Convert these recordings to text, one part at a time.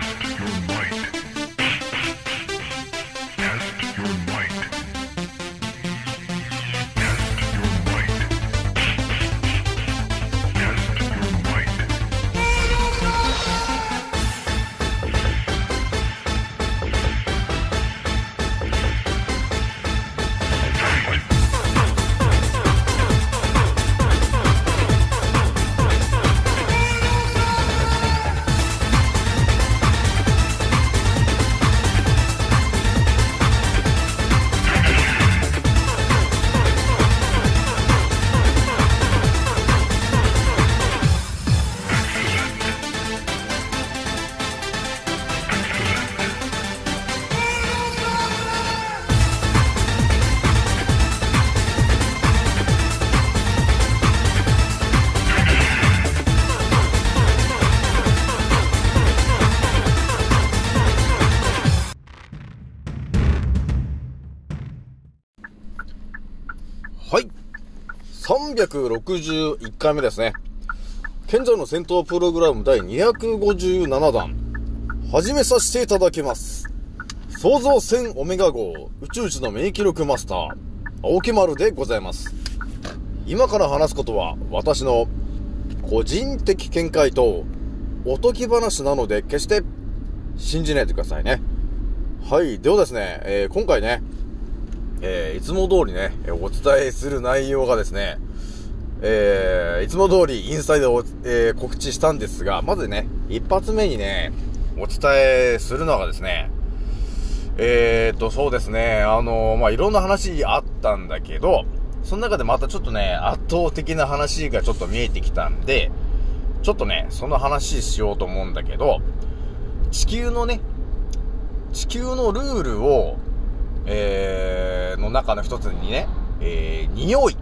Test your might. 361回目ですね。賢者の戦闘プログラム第257弾。始めさせていただきます。創造戦オメガ号宇宙一の免疫力マスター、青木丸でございます。今から話すことは私の個人的見解とおとぎ話なので決して信じないでくださいね。はい。ではですね、えー今回ね、えーいつも通りね、お伝えする内容がですね、えーいつも通りインスタでお、えー告知したんですが、まずね、一発目にね、お伝えするのがですね、えーっと、そうですね、あのまあ、いろんな話あったんだけど、その中でまたちょっとね、圧倒的な話がちょっと見えてきたんで、ちょっとね、その話しようと思うんだけど、地球のね、地球のルールを、えー、の中の一つにね、えー、匂い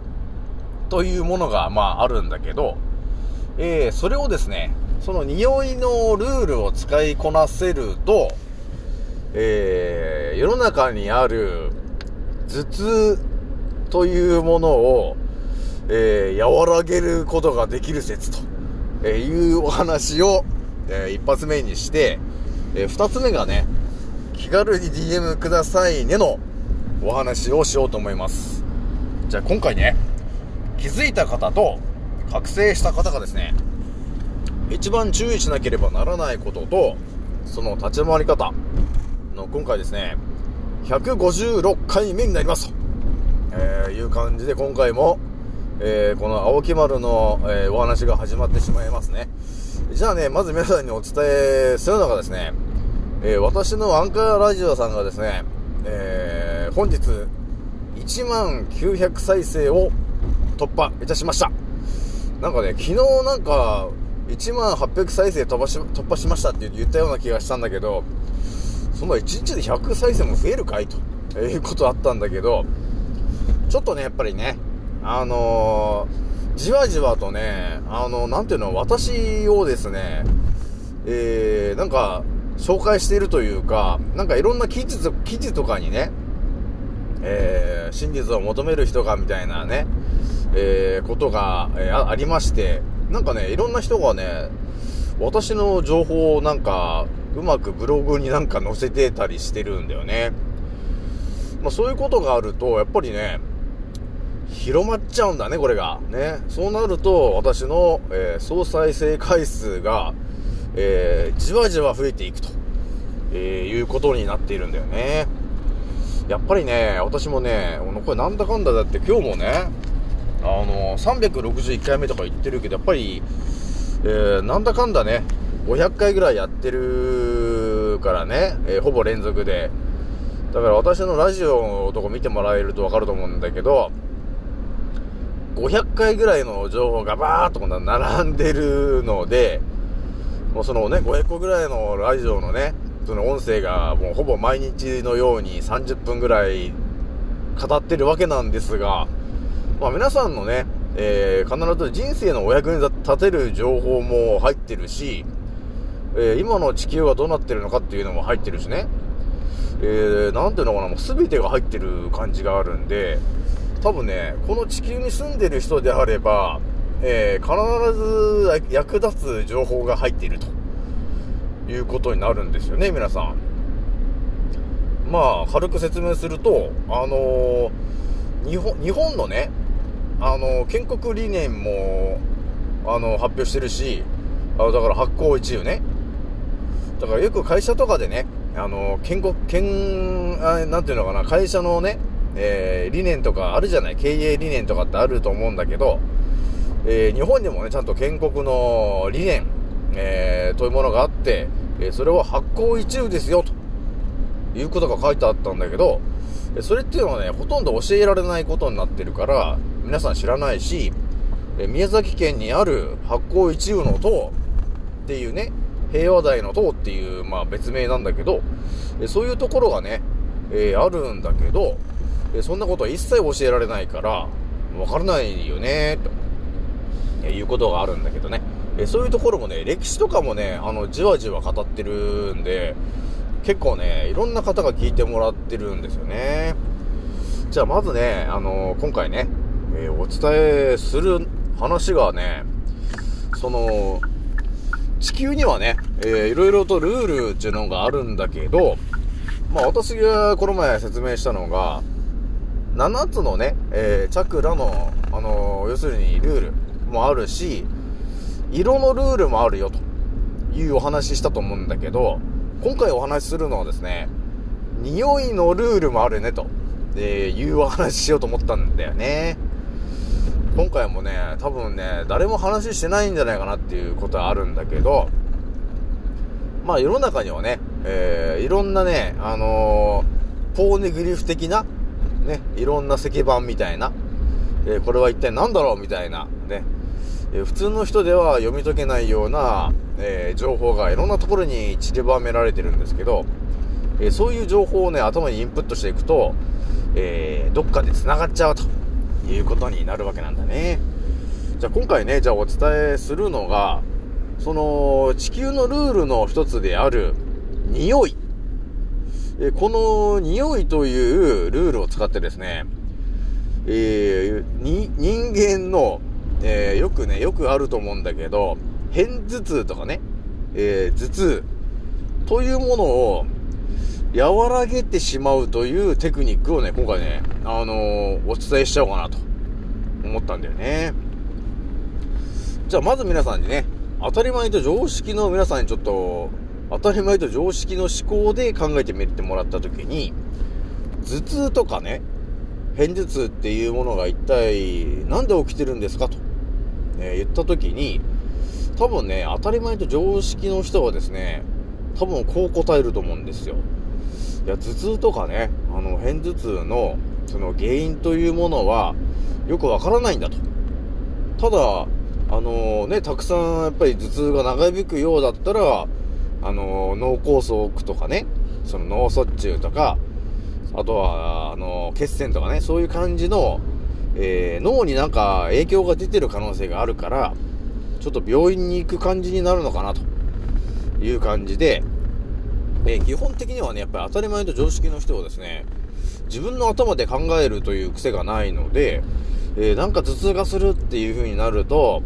というものが、まあ、あるんだけど、えー、それをですね、その匂いのルールを使いこなせると、えー、世の中にある頭痛というものを、えー、和らげることができる説と、えいうお話を、えー一発目にして、えー二つ目がね、気軽に DM くださいねのお話をしようと思います。じゃあ今回ね、気づいた方と覚醒した方がですね、一番注意しなければならないことと、その立ち回り方の今回ですね、156回目になりますと、えーいう感じで今回も、えーこの青木丸の、えーお話が始まってしまいますね。じゃあね、まず皆さんにお伝えするのがですね、え私のアンカーラジオさんがですね、え本日、1万900再生を突破いたしました。なんかね、昨日なんか、1万800再生飛ばし、突破しましたって言ったような気がしたんだけど、その1日で100再生も増えるかいと、いうことあったんだけど、ちょっとね、やっぱりね、あのーじわじわとね、あのなんていうの、私をですね、えー、なんか、紹介しているというか、なんかいろんな記事と記事とかにね、えー、真実を求める人がみたいなね、えー、ことが、えーありまして、なんかね、いろんな人がね、私の情報をなんか、うまくブログになんか載せてたりしてるんだよね。まあそういうことがあると、やっぱりね、広まっちゃうんだね、これが。ね。そうなると、私の、えー総再生回数が、えーじわじわ増えていくと、えーいうことになっているんだよね。やっぱりね、私もね、これなんだかんだだって今日もね、あの、361回目とか言ってるけど、やっぱり、えーなんだかんだね、500回ぐらいやってるからね、えーほぼ連続で。だから私のラジオのとこ見てもらえるとわかると思うんだけど、500回ぐらいの情報がバーっと並んでるので、もうそのね、500個ぐらいのラジオのね、その音声がもうほぼ毎日のように30分ぐらい語ってるわけなんですが、まあ皆さんのね、えー必ず人生のお役に立てる情報も入ってるし、えー今の地球がどうなってるのかっていうのも入ってるしね、えー、なんていうのかな、もう全てが入ってる感じがあるんで、多分ね、この地球に住んでる人であれば、えー必ず役立つ情報が入っているということになるんですよね、皆さん。まあ、軽く説明すると、あのー日本、日本のね、あの建国理念も、あの発表してるし、あのだから発行一遊ね。だからよく会社とかでね、あの建国、建、あなんていうのかな、会社のね、えー理念とかあるじゃない、経営理念とかってあると思うんだけど、えー日本にもね、ちゃんと建国の理念、えーというものがあって、えそれは発行一遊ですよ、ということが書いてあったんだけど、それっていうのはね、ほとんど教えられないことになってるから、皆さん知らないし、宮崎県にある発行一遊の塔っていうね、平和台の塔っていう、まあ別名なんだけど、そういうところがね、えーあるんだけど、そんなことは一切教えられないから、わからないよね、と。えいうことがあるんだけどね。そういうところもね、歴史とかもね、あの、じわじわ語ってるんで、結構ね、いろんな方が聞いてもらってるんですよね。じゃあまずね、あの今回ね、えーお伝えする話がね、その、地球にはね、えーいろいろとルールっていうのがあるんだけど、まあ私がこの前説明したのが、7つのね、えーチャクラの、あのー要するにルールもあるし、色のルールもあるよというお話したと思うんだけど、今回お話しするのはですね、匂いのルールもあるねと、えいうお話ししようと思ったんだよね。今回もね、多分ね、誰も話してないんじゃないかなっていうことはあるんだけど、まあ世の中にはね、えーいろんなね、あのーポーネグリフ的な、ね、いろんな石板みたいな、えーこれは一体何だろうみたいな、ね、普通の人では読み解けないような、えー情報がいろんなところに散りばめられてるんですけど、えーそういう情報をね、頭にインプットしていくと、えーどっかで繋がっちゃうということになるわけなんだね。じゃあ今回ね、じゃあお伝えするのが、その、地球のルールの一つである、匂い。えこの匂いというルールを使ってですね、えー、人間の、えーよくね、よくあると思うんだけど、片頭痛とかね、えー頭痛というものを和らげてしまうというテクニックをね、今回ね、あのーお伝えしちゃおうかなと思ったんだよね。じゃあまず皆さんにね、当たり前と常識の皆さんにちょっと、当たり前と常識の思考で考えてみてもらったときに、頭痛とかね、片頭痛っていうものが一体なんで起きてるんですかと、え言ったときに、多分ね、当たり前と常識の人はですね、多分こう答えると思うんですよ。いや、頭痛とかね、あの、片頭痛の、その原因というものは、よくわからないんだと。ただ、あのね、たくさんやっぱり頭痛が長引くようだったら、あの脳梗塞とかね、その脳卒中とか、あとは、あの血栓とかね、そういう感じの、えー脳になんか影響が出てる可能性があるから、ちょっと病院に行く感じになるのかなという感じで、えー基本的にはね、やっぱり当たり前と常識の人はですね、自分の頭で考えるという癖がないので、えーなんか頭痛がするっていう風になると、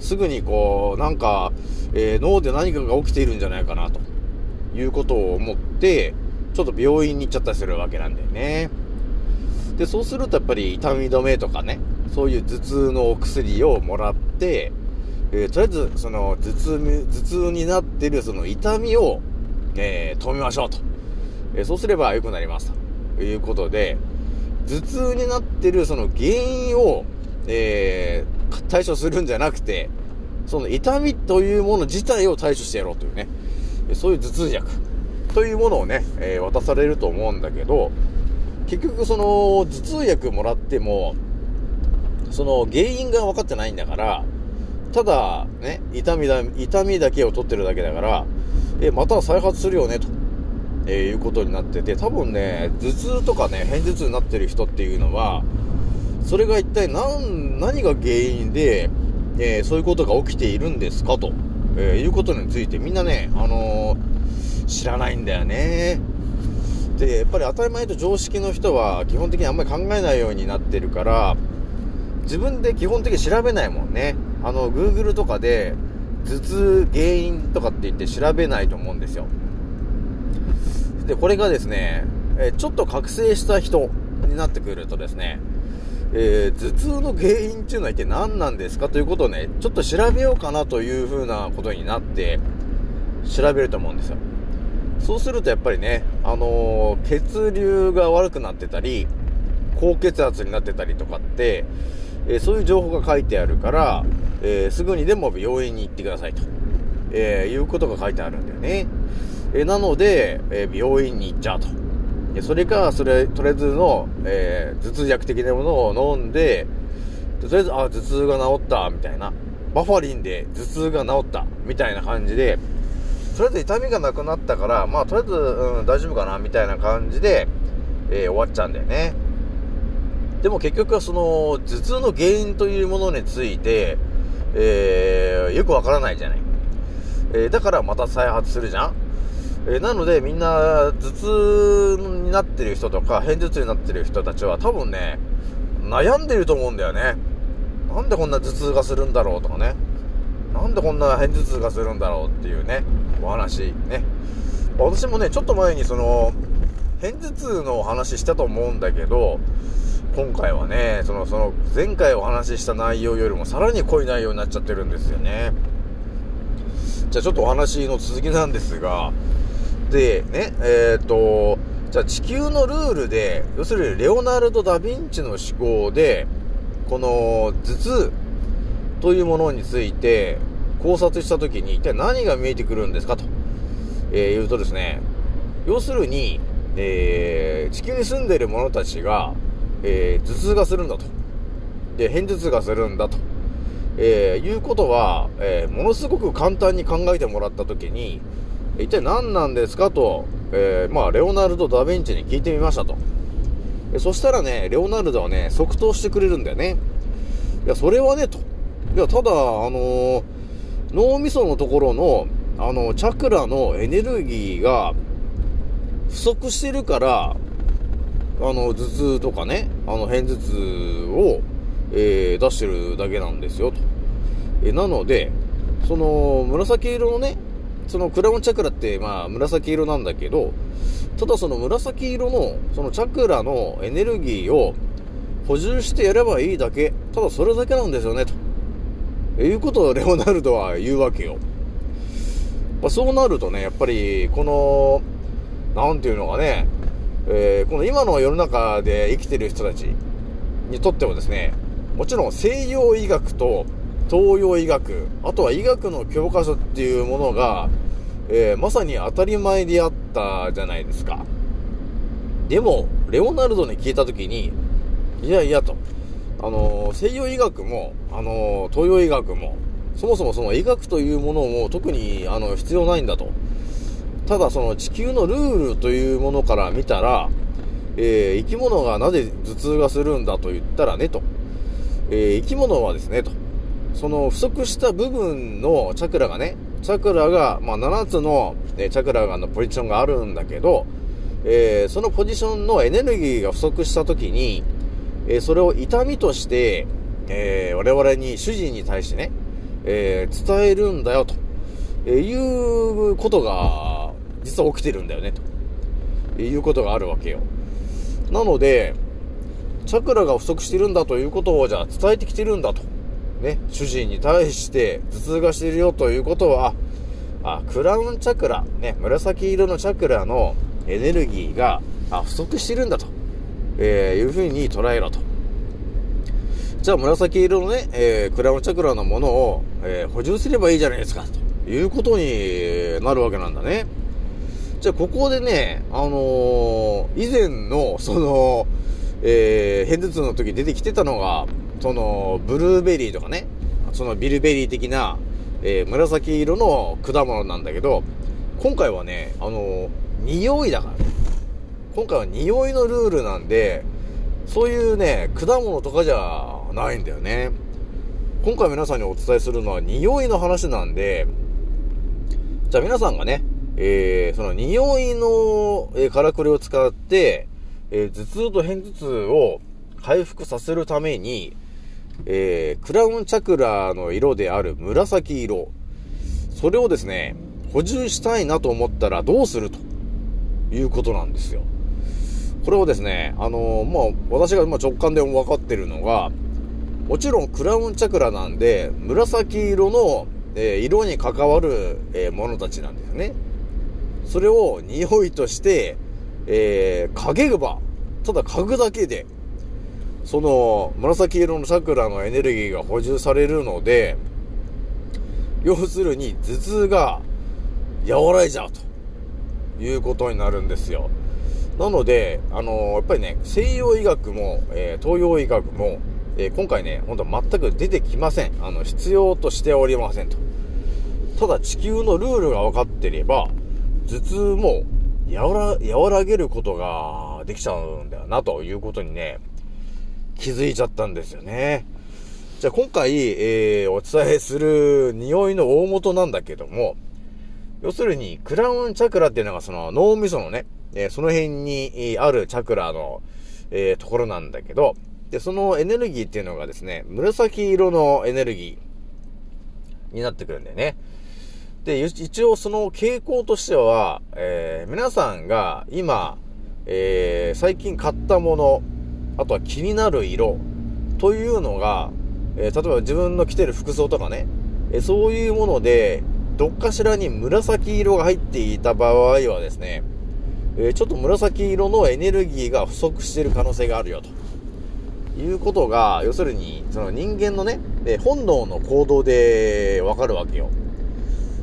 すぐにこう、なんか、えー脳で何かが起きているんじゃないかなということを思って、ちょっと病院に行っちゃったりするわけなんだよね。で、そうするとやっぱり痛み止めとかね、そういう頭痛のお薬をもらって、えーとりあえずその頭痛、頭痛になってるその痛みを、えー止めましょうと。えーそうすれば良くなりますということで、頭痛になってるその原因を、えー対処するんじゃなくて、その痛みというもの自体を対処してやろうというね、そういう頭痛薬というものをね、えー渡されると思うんだけど、結局その頭痛薬もらっても、その原因が分かってないんだから、ただね、痛みだ、痛みだけを取ってるだけだから、え、また再発するよね、と、えーいうことになってて、多分ね、頭痛とかね、片頭痛になってる人っていうのは、それが一体何、何が原因で、えーそういうことが起きているんですかと、えーいうことについてみんなね、あの知らないんだよね。で、やっぱり当たり前と常識の人は基本的にあんまり考えないようになってるから、自分で基本的に調べないもんね。あの、Google とかで、頭痛原因とかって言って調べないと思うんですよ。で、これがですね、えちょっと覚醒した人になってくるとですね、えー頭痛の原因っていうのは一体何なんですか？ということをね、ちょっと調べようかなというふうなことになって、調べると思うんですよ。そうするとやっぱりね、あの血流が悪くなってたり、高血圧になってたりとかって、えーそういう情報が書いてあるから、えーすぐにでも病院に行ってくださいと、えーいうことが書いてあるんだよね。えなので、え病院に行っちゃうと。それか、それ、とりあえずの、え頭痛薬的なものを飲ん、でとりあえず、あ、頭痛が治った、みたいな。バファリンで頭痛が治った、みたいな感じで、とりあえず痛みがなくなったから、まあ、とりあえず、うん、大丈夫かな、みたいな感じで、えー終わっちゃうんだよね。でも結局はその、頭痛の原因というものについて、えーよくわからないじゃない。えーだからまた再発するじゃんえなのでみんな頭痛になってる人とか偏頭痛になってる人たちは多分ね悩んでると思うんだよねなんでこんな頭痛がするんだろうとかねなんでこんな偏頭痛がするんだろうっていうねお話ね。私もねちょっと前にその偏頭痛のお話したと思うんだけど今回はねそのその前回お話しした内容よりもさらに濃い内容になっちゃってるんですよね。じゃあちょっとお話の続きなんですが、で、ね、えっ、と、じゃあ地球のルールで、要するにレオナルド・ダ・ヴィンチの思考で、この頭痛というものについて考察したときに一体何が見えてくるんですかと、えー言うとですね、要するに、えー地球に住んでいる者たちが、えー頭痛がするんだと。で、偏頭痛がするんだと。えいうことは、えものすごく簡単に考えてもらったときに、一体何なんですかと、えまあ、レオナルド・ダ・ヴィンチに聞いてみましたと。そしたらね、レオナルドはね、即答してくれるんだよね。いや、それはね、と。いや、ただ、あのー脳みそのところの、あの、チャクラのエネルギーが不足してるから、あの、頭痛とかね、あの、偏頭痛を、えー出してるだけなんですよ、と。えなので、その、紫色のね、そのクラウンチャクラって、まあ、紫色なんだけど、ただその紫色の、そのチャクラのエネルギーを補充してやればいいだけ、ただそれだけなんですよね、と。いうことをレオナルドは言うわけよ。ま、そうなるとね、やっぱり、この、なんていうのかね、えーこの今の世の中で生きてる人たちにとってはですね、もちろん西洋医学と東洋医学、あとは医学の教科書っていうものが、えーまさに当たり前であったじゃないですか。でも、レオナルドに聞いたときに、いやいやと、あのー西洋医学も、あのー東洋医学も、そもそもその医学というものも特に、あの、必要ないんだと。ただその地球のルールというものから見たら、えー生き物がなぜ頭痛がするんだと言ったらねと、えー生き物はですねと、その不足した部分のチャクラがね、チャクラが、まあ、7つの、えチャクラがのポジションがあるんだけど、えーそのポジションのエネルギーが不足した時に、えーそれを痛みとして、えー我々に、主人に対してね、えー伝えるんだよと、えいうことが、実は起きてるんだよね、ということがあるわけよ。なので、チャクラが不足してるんだということを、じゃあ伝えてきてるんだと。ね、主人に対して頭痛がしてるよということは、あ、クラウンチャクラ、ね、紫色のチャクラのエネルギーが、あ、不足してるんだと、えーいうふうに捉えろと。じゃあ紫色のね、えークラウンチャクラのものを、えー補充すればいいじゃないですか、ということになるわけなんだね。じゃあここでね、あのー以前の、その、えー、偏頭痛の時出てきてたのが、その、ブルーベリーとかね、そのビルベリー的な、えー紫色の果物なんだけど、今回はね、あのー匂いだからね。今回は匂いのルールなんで、そういうね、果物とかじゃないんだよね。今回皆さんにお伝えするのは匂いの話なんで、じゃあ皆さんがね、えー、その匂いの、えーからくりを使って、えー頭痛と偏頭痛を回復させるために、えークラウンチャクラの色である紫色、それをですね、補充したいなと思ったらどうするということなんですよ。これをですね、あのまあ、私が直感で分かってるのが、もちろんクラウンチャクラなんで、紫色の、えー色に関わる、えーものたちなんですね。それを匂いとして、えー、嗅げば、ただ嗅ぐだけで、その紫色のチャクラのエネルギーが補充されるので、要するに頭痛が和らいじゃうということになるんですよ。なので、あのーやっぱりね、西洋医学も、えー東洋医学も、えー今回ね、本当は全く出てきません。あの、必要としておりませんと。ただ地球のルールが分かってれば、頭痛も和ら、和らげることができちゃうんだよな、ということにね、気づいちゃったんですよね。じゃあ今回、えーお伝えする匂いの大元なんだけども、要するに、クラウンチャクラっていうのがその脳みそのね、えーその辺にあるチャクラの、えーところなんだけど、で、そのエネルギーっていうのがですね、紫色のエネルギーになってくるんだよね。で、一応その傾向としては、えー皆さんが今、えー最近買ったもの、あとは気になる色というのが、えー例えば自分の着てる服装とかね、えそういうもので、どっかしらに紫色が入っていた場合はですね、えーちょっと紫色のエネルギーが不足している可能性があるよと。いうことが、要するに、その人間のね、え本能の行動でわかるわけよ。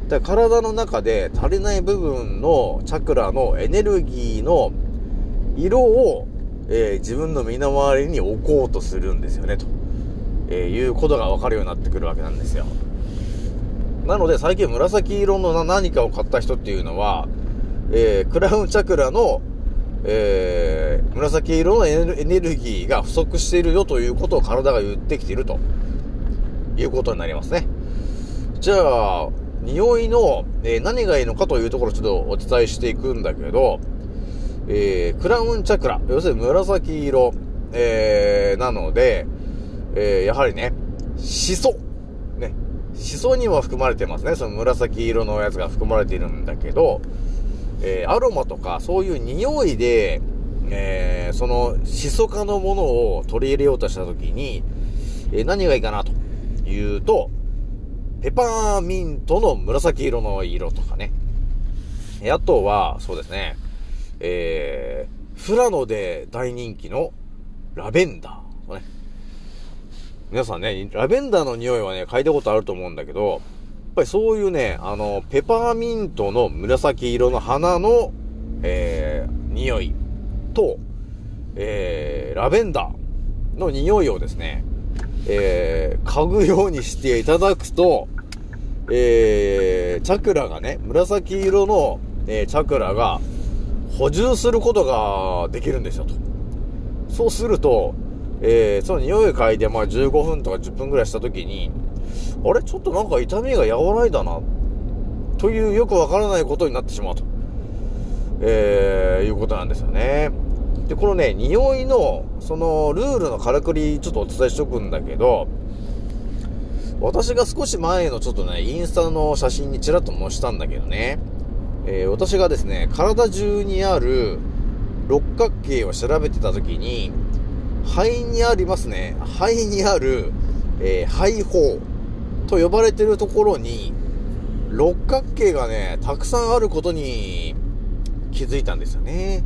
だから体の中で足りない部分のチャクラのエネルギーの色を、えー自分の身の回りに置こうとするんですよね、と、えーいうことがわかるようになってくるわけなんですよ。なので最近紫色の何かを買った人っていうのは、えークラウンチャクラの、えー紫色のエネルギーが不足しているよということを体が言ってきているということになりますね。じゃあ、匂いの、えー何がいいのかというところをちょっとお伝えしていくんだけど、えークラウンチャクラ、要するに紫色、えーなので、えーやはりね、シソ。ね。シソにも含まれてますね。その紫色のやつが含まれているんだけど、えーアロマとかそういう匂いで、えーそのシソ科のものを取り入れようとしたときに、えー何がいいかなというと、ペパーミントの紫色の色とかね。あとは、そうですね、えー、フラノで大人気のラベンダーとね。皆さんね、ラベンダーの匂いはね、嗅いだことあると思うんだけど、っぱりそういうね、あの、ペパーミントの紫色の花の、えー、匂いと、えー、ラベンダーの匂いをですね、えー、嗅ぐようにしていただくと、えー、チャクラがね、紫色の、えーチャクラが補充することができるんですよと。そうすると、えー、その匂いを嗅いで、まあ15分とか10分ぐらいした時に、あれ？ちょっとなんか痛みが和らいだな、というよくわからないことになってしまうと。えー、いうことなんですよね。で、このね、匂いの、その、ルールのからくり、ちょっとお伝えしとくんだけど、私が少し前のちょっとね、インスタの写真にちらっと載したんだけどね、えー私がですね、体中にある六角形を調べてた時に、肺にありますね、肺にある、えー肺胞。と呼ばれてるところに、六角形がね、たくさんあることに気づいたんですよね。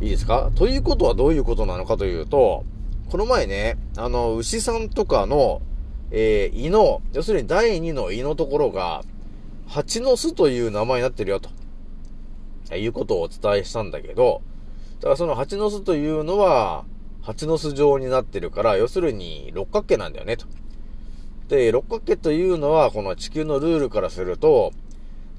いいですか？ということはどういうことなのかというと、この前ね、あの、牛さんとかの、えー胃の、要するに第二の胃のところが、蜂の巣という名前になってるよと、いうことをお伝えしたんだけど、だからその蜂の巣というのは、蜂の巣状になってるから、要するに六角形なんだよね、と。で、六角形というのは、この地球のルールからすると、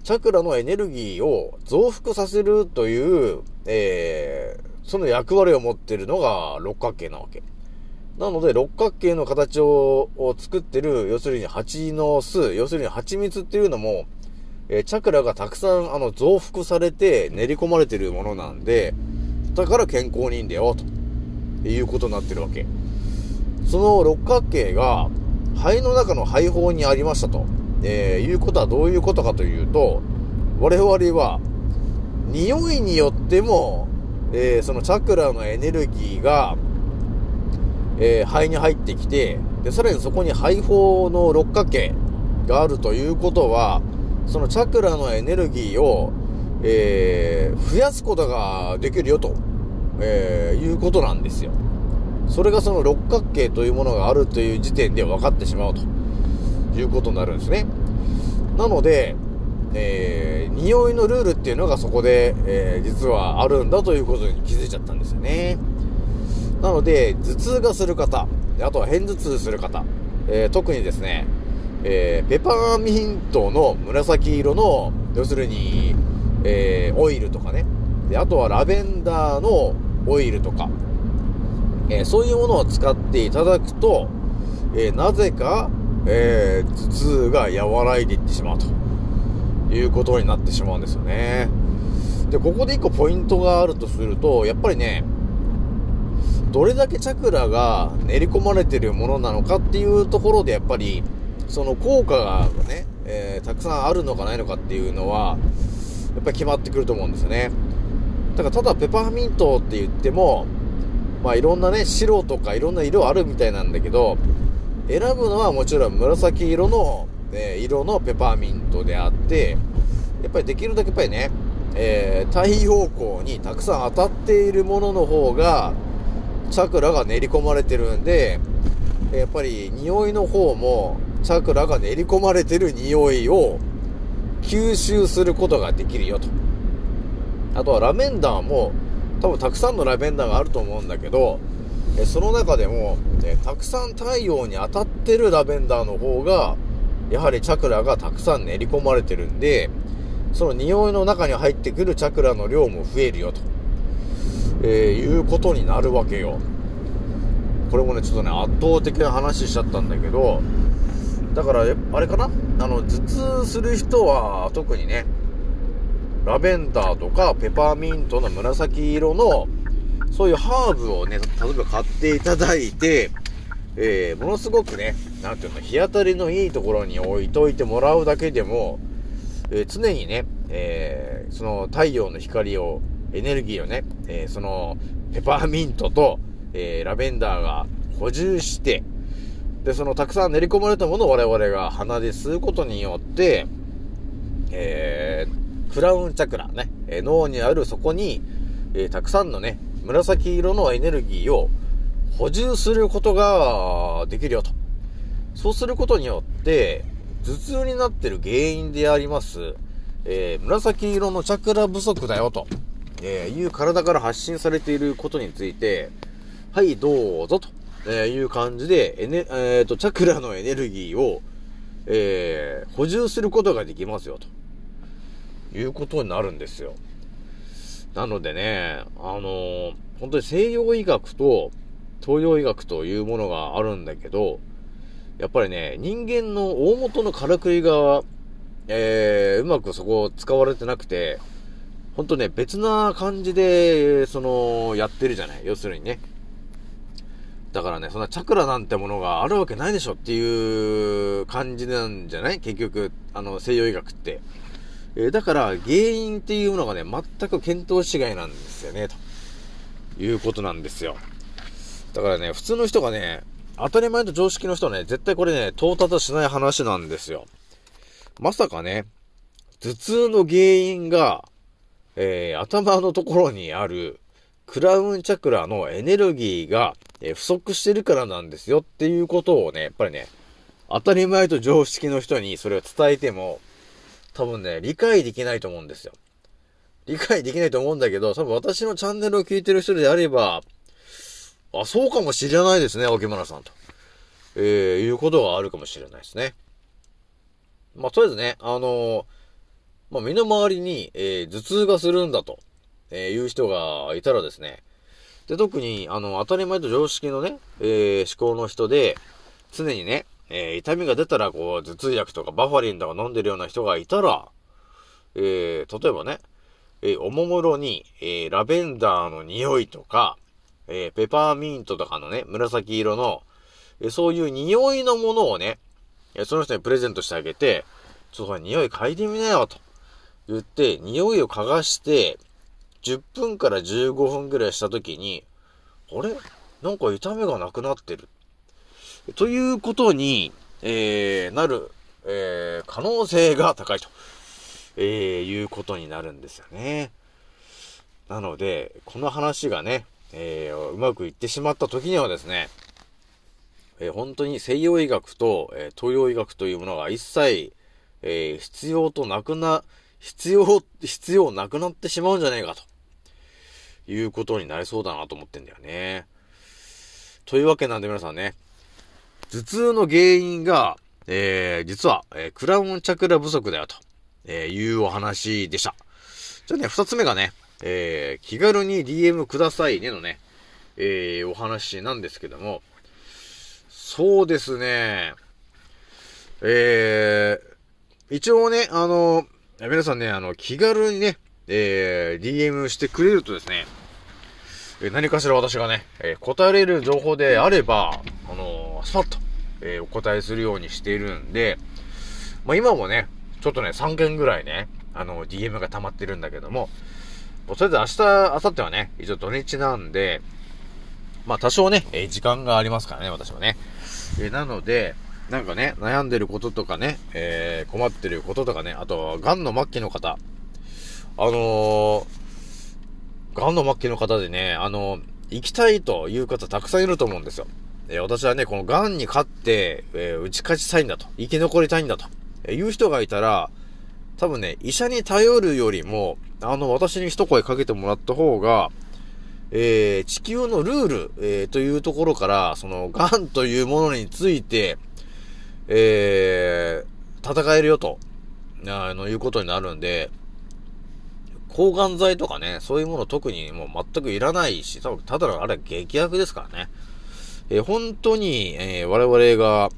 チャクラのエネルギーを増幅させるという、えー、その役割を持っているのが六角形なわけ。なので、六角形の形を作ってる、要するに蜂の巣、要するに蜂蜜っていうのも、えーチャクラがたくさん、あの、増幅されて練り込まれてるものなんで、だから健康にいいんだよ、ということになってるわけ。その六角形が、肺の中の肺胞にありましたと。えー、いうことはどういうことかというと、我々は、匂いによっても、えー、そのチャクラのエネルギーが、えー、肺に入ってきて、で、さらにそこに肺胞の六角形があるということは、そのチャクラのエネルギーを、えー、増やすことができるよと、えー、いうことなんですよ。それがその六角形というものがあるという時点で分かってしまうということになるんですね。なので、えー、匂いのルールっていうのがそこで、えー、実はあるんだということに気づいちゃったんですよね。なので、頭痛がする方、あとは片頭痛する方、えー、特にですね、えー、ペパーミントの紫色の、要するに、えー、オイルとかね、で、あとはラベンダーのオイルとか、えー、そういうものを使っていただくと、えー、なぜか、えー、頭痛が和らいでいってしまうということになってしまうんですよね。で、ここで一個ポイントがあるとすると、やっぱりね、どれだけチャクラが練り込まれてるものなのかっていうところでやっぱり、その効果がね、えー、たくさんあるのかないのかっていうのは、やっぱり決まってくると思うんですよね。だからただペパーミントって言っても、まあいろんなね、白とかいろんな色あるみたいなんだけど、選ぶのはもちろん紫色の、えー、色のペパーミントであって、やっぱりできるだけやっぱりね、えー、太陽光にたくさん当たっているものの方が、チャクラが練り込まれてるんで、やっぱり匂いの方も、チャクラが練り込まれてる匂いを吸収することができるよと。あとはラベンダーも、多分たくさんのラベンダーがあると思うんだけど、えその中でも、えたくさん太陽に当たってるラベンダーの方が、やはりチャクラがたくさん練り込まれてるんで、その匂いの中に入ってくるチャクラの量も増えるよと、えー、いうことになるわけよ。これもね、ちょっとね、圧倒的な話しちゃったんだけど、だから、あれかな？あの、頭痛する人は特にね、ラベンダーとかペパーミントの紫色の、そういうハーブをね、例えば買っていただいて、えー、ものすごくね、なんていうの、日当たりのいいところに置いといてもらうだけでも、えー、常にね、えー、その太陽の光を、エネルギーをね、えそのペパーミントと、えラベンダーが補充して、で、そのたくさん練り込まれたものを我々が鼻で吸うことによって、えー、クラウンチャクラね、え脳にあるそこに、えたくさんのね、紫色のエネルギーを補充することができるよと。そうすることによって、頭痛になってる原因であります、えー、紫色のチャクラ不足だよと、えー、いう体から発信されていることについて、はい、どうぞと、えいう感じで、えね、えー、と、チャクラのエネルギーを、えー、補充することができますよと。いうことになるんですよ。なのでね、あのー、本当に西洋医学と東洋医学というものがあるんだけど、やっぱりね、人間の大元のからくりが、えー、うまくそこを使われてなくて、ほんとね、別な感じで、その、やってるじゃない。要するにね。だからね、そんなチャクラなんてものがあるわけないでしょっていう感じなんじゃない？結局、あの、西洋医学って。えー、だから、原因っていうものがね、全く見当違いなんですよね、ということなんですよ。だからね、普通の人がね、当たり前と常識の人はね、絶対これね、到達しない話なんですよ。まさかね、頭痛の原因が、えー、頭のところにある、クラウンチャクラのエネルギーが、えー、不足してるからなんですよっていうことをね、やっぱりね、当たり前と常識の人にそれを伝えても、多分ね、理解できないと思うんですよ。理解できないと思うんだけど、多分私のチャンネルを聞いてる人であれば、あ、そうかもしれないですね、沖村さんと。えー、いうことがあるかもしれないですね。まあ、とりあえずね、あのー、まあ、身の回りに、えー、頭痛がするんだと、えー、いう人がいたらですね、で、特に、あの、当たり前と常識のね、えー、思考の人で、常にね、えー、痛みが出たら、こう、頭痛薬とかバファリンとか飲んでるような人がいたら、えー、例えばね、え、おもむろに、え、ラベンダーの匂いとか、え、ペパーミントとかのね、紫色の、え、そういう匂いのものをね、えその人にプレゼントしてあげて、ちょっとこれ匂い嗅いでみなよと言って、匂いを嗅がして、10分から15分ぐらいした時に、あれ？なんか痛みがなくなってる。ということに、えー、なる、えー、可能性が高いと、えー、いうことになるんですよね。なので、この話がね、えー、うまくいってしまった時にはですね、えー本当に西洋医学と、え東洋医学というものが一切、え必要となくな、必要、必要なくなってしまうんじゃねえかと。いうことになりそうだなと思ってんだよね。というわけなんで皆さんね、頭痛の原因が、えー、実は、えークラウンチャクラ不足だよと、えーいうお話でした。じゃあね、二つ目がね、えー気軽に DM くださいねのね、えーお話なんですけども、そうですね、えー、一応ね、あの、皆さんね、あの、気軽にね、えー、DM してくれるとですね、何かしら私がね、えー答えれる情報であれば、あのスパッと、えーお答えするようにしているんで、まあ、今もね、ちょっとね、3件ぐらいね、あの、DM が溜まってるんだけども、もとりあえず明日、明後日はね、一応土日なんで、まあ多少ね、えー時間がありますからね、私はね。えーなので、なんかね、悩んでることとかね、えー困ってることとかね、あとは、癌の末期の方、あのー、癌の末期の方でね、あの生きたいという方たくさんいると思うんですよ。え私はね、この癌に勝って、えー打ち勝ちたいんだと、生き残りたいんだと、えいう人がいたら、多分ね、医者に頼るよりも、あの、私に一声かけてもらった方が、えー地球のルール、えーというところから、その、癌というものについて、えー戦えるよと、あの、いうことになるんで、抗がん剤とかね、そういうもの特にもう全くいらないし、多分ただのあれは劇薬ですからね。えー本当に、えー我々が、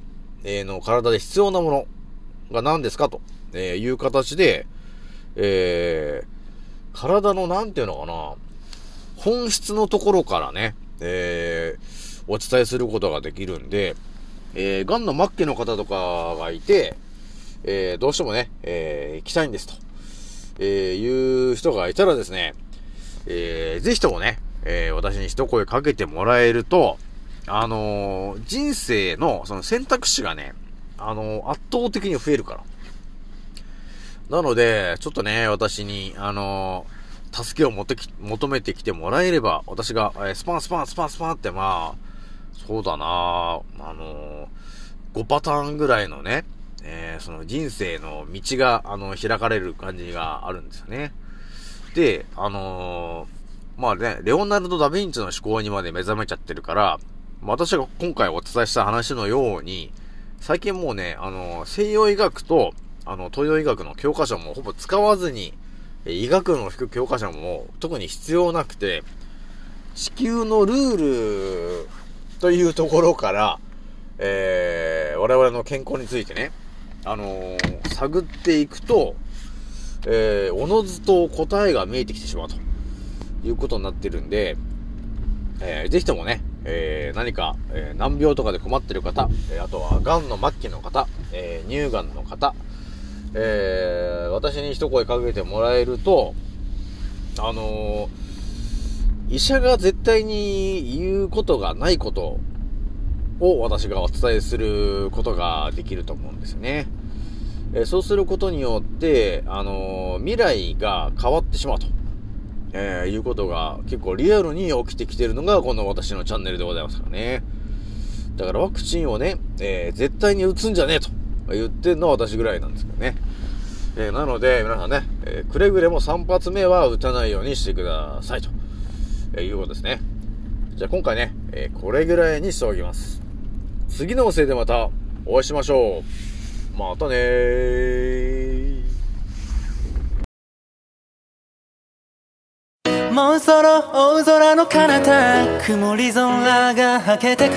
えーの体で必要なものが何ですかと、えいう形で、え体のなんていうのかな、本質のところからね、えお伝えすることができるんで、えー、癌の末期の方とかがいて、えどうしてもね、え行きたいんですと、えいう人がいたらですね、えーぜひともね、え私に一声かけてもらえると、あのー人生のその選択肢がね、あのー圧倒的に増えるから。なので、ちょっとね、私に、あのー助けを持ってき、求めてきてもらえれば、私が、えースパンスパンスパンスパンって、まあ、そうだなあのー5パターンぐらいのね、えーその人生の道が、あの、開かれる感じがあるんですよね。で、あのまあね、レオナルド・ダ・ヴィンチの思考にまで目覚めちゃってるから、私が今回お伝えした話のように、最近もうね、あの西洋医学と、あの、東洋医学の教科書もほぼ使わずに、医学の教科書も特に必要なくて、地球のルールというところから、えー、我々の健康についてね、あのー探っていくと、えー、おのずと答えが見えてきてしまうということになってるんで、えー、ぜひともね、えー、何か、えー難病とかで困ってる方、えあとは、癌の末期の方、え乳がんの方、え、私に一声かけてもらえると、あの医者が絶対に言うことがないことを私がお伝えすることができると思うんですよね。えそうすることによって、あの未来が変わってしまうと、えーいうことが結構リアルに起きてきてるのがこの私のチャンネルでございますからね。だからワクチンをね、えー絶対に打つんじゃねえと言ってるのは私ぐらいなんですけどね。えーなので、皆さんね、えくれぐれも3発目は打たないようにしてくださいと、えいうことですね。じゃあ今回ね、えこれぐらいにしておきます。次の音声でまたお会いしましょう。またねー。もうそろ大空の彼方曇り空がはけてく。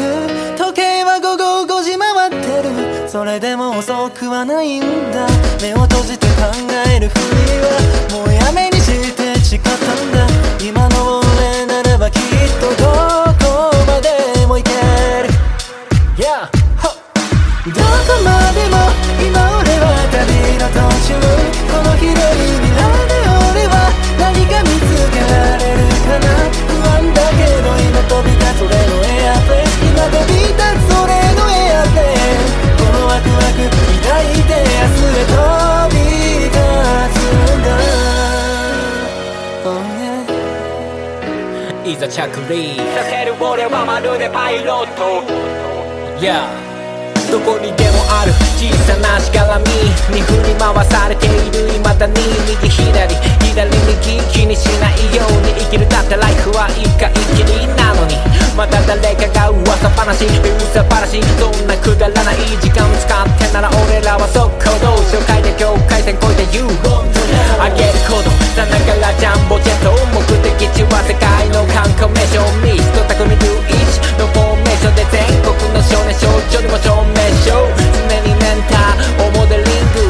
時計は午後5時回ってる。それでも遅くはないんだ。目を閉じて考えるふりはもうやめにして誓ったんだ。今の俺ならばきっとどこまでも行ける。Yeah! どこまでも今俺は旅の途中。この広いが着陸。させる俺はまるでパイロット Yeah どこにでもある。小さなしがらみに振り回されている未だに右左左右気にしないように生きるだってライフは一回きりなのにまた誰かが噂話噂話そんなくだらない時間使ってなら俺らは速攻動紹介で境界線越えて言うあげること。さながらジャンボジェット目的地は世界の観光名所ミスト匠ルイチのフォーーションで全国の少年少女にも証明しよう常にメンターをモデリング